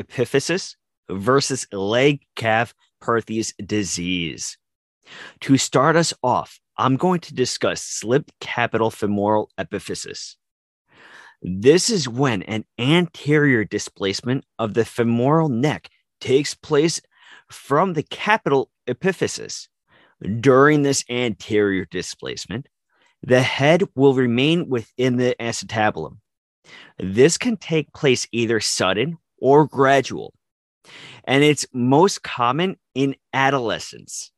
epiphysis versus leg calf Perthes disease. To start us off, I'm going to discuss slipped capital femoral epiphysis. This is when an anterior displacement of the femoral neck takes place from the capital epiphysis. During this anterior displacement, the head will remain within the acetabulum. This can take place either sudden or gradual, and it's most common in adolescence.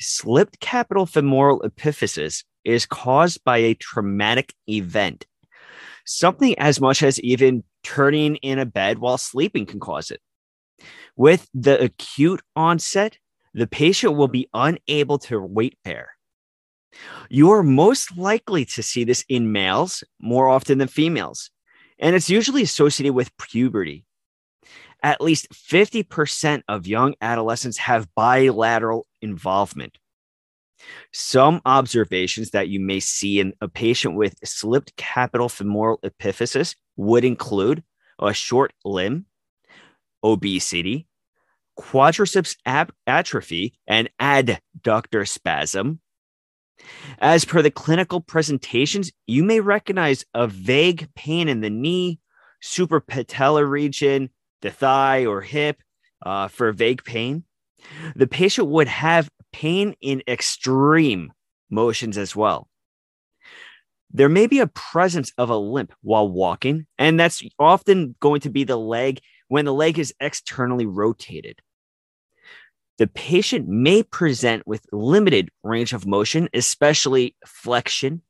Slipped capital femoral epiphysis is caused by a traumatic event. Something as much as even turning in a bed while sleeping can cause it. With the acute onset, the patient will be unable to weight bear. You are most likely to see this in males more often than females, and it's usually associated with puberty. At least 50% of young adolescents have bilateral involvement. Some observations that you may see in a patient with slipped capital femoral epiphysis would include a short limb, obesity, quadriceps atrophy, and adductor spasm, as per the clinical presentations, you may recognize a vague pain in the knee, suprapatellar region, the thigh or hip uh, for vague pain. The patient would have pain in extreme motions as well. There may be a presence of a limp while walking, and that's often going to be the leg when the leg is externally rotated the patient may present with limited range of motion, especially flexion,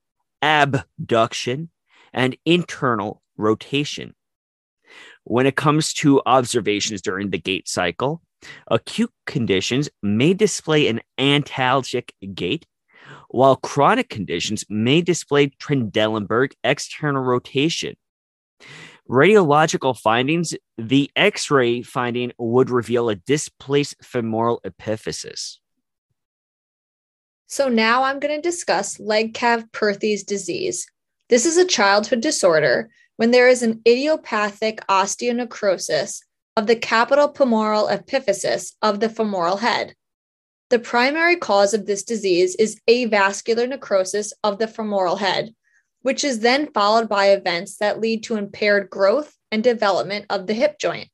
abduction, and internal rotation. When it comes to observations during the gait cycle, acute conditions may display an antalgic gait, while chronic conditions may display Trendelenburg external rotation radiological findings, the X ray finding would reveal a displaced femoral epiphysis. So now I'm going to discuss Legg-Calvé-Perthes disease. This is a childhood disorder when there is an idiopathic osteonecrosis of the capital femoral epiphysis of the femoral head. The primary cause of this disease is avascular necrosis of the femoral head, which is then followed by events that lead to impaired growth and development of the hip joint.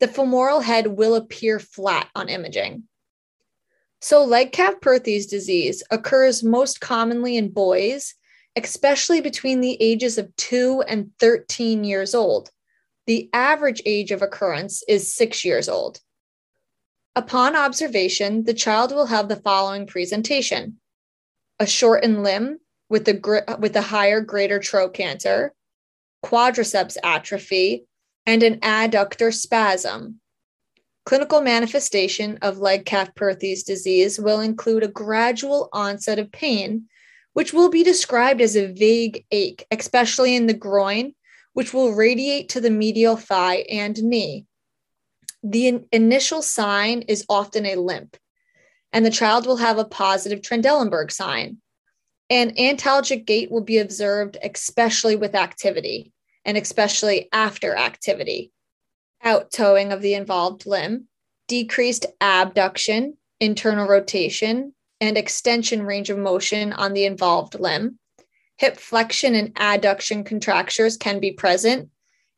The femoral head will appear flat on imaging. So, Legg-Calvé-Perthes disease occurs most commonly in boys, especially between the ages of 2 and 13 years old. The average age of occurrence is 6 years old. Upon observation, the child will have the following presentation a shortened limb with the with the higher greater trochanter, quadriceps atrophy, and an adductor spasm. Clinical manifestation of Legg-Calvé-Perthes disease will include a gradual onset of pain, which will be described as a vague ache, especially in the groin, which will radiate to the medial thigh and knee. The in- initial sign is often a limp, and the child will have a positive Trendelenburg sign. And antalgic gait will be observed, especially with activity and especially after activity. Out toeing of the involved limb, decreased abduction, internal rotation, and extension range of motion on the involved limb. Hip flexion and adduction contractures can be present,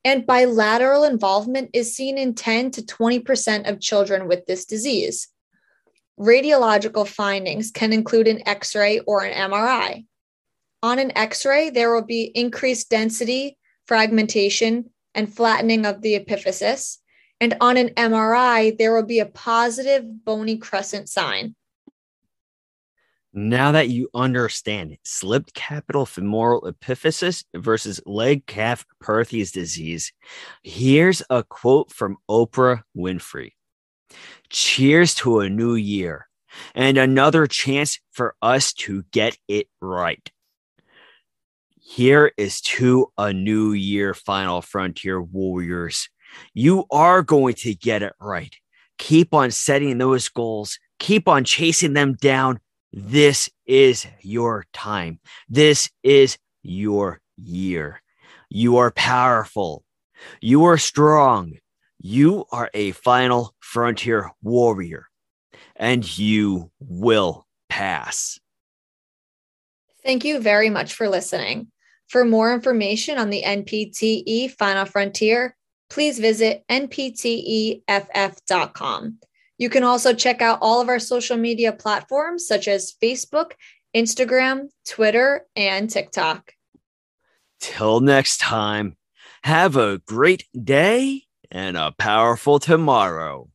and bilateral involvement is seen in 10 to 20% of children with this disease. Radiological findings can include an X ray or an MRI. On an X ray, there will be increased density, fragmentation, and flattening of the epiphysis. And on an MRI, there will be a positive bony crescent sign. Now that you understand slipped capital femoral epiphysis versus leg calf Perthes disease, here's a quote from Oprah Winfrey Cheers to a new year and another chance for us to get it right. Here is to a new year, Final Frontier Warriors. You are going to get it right. Keep on setting those goals, keep on chasing them down this is your time. This is your year. You are powerful. You are strong. You are a final frontier warrior, and you will pass. Thank you very much for listening. For more information on the NPTE Final Frontier, please visit npteff.com. You can also check out all of our social media platforms such as Facebook, Instagram, Twitter, and TikTok. Till next time, have a great day and a powerful tomorrow.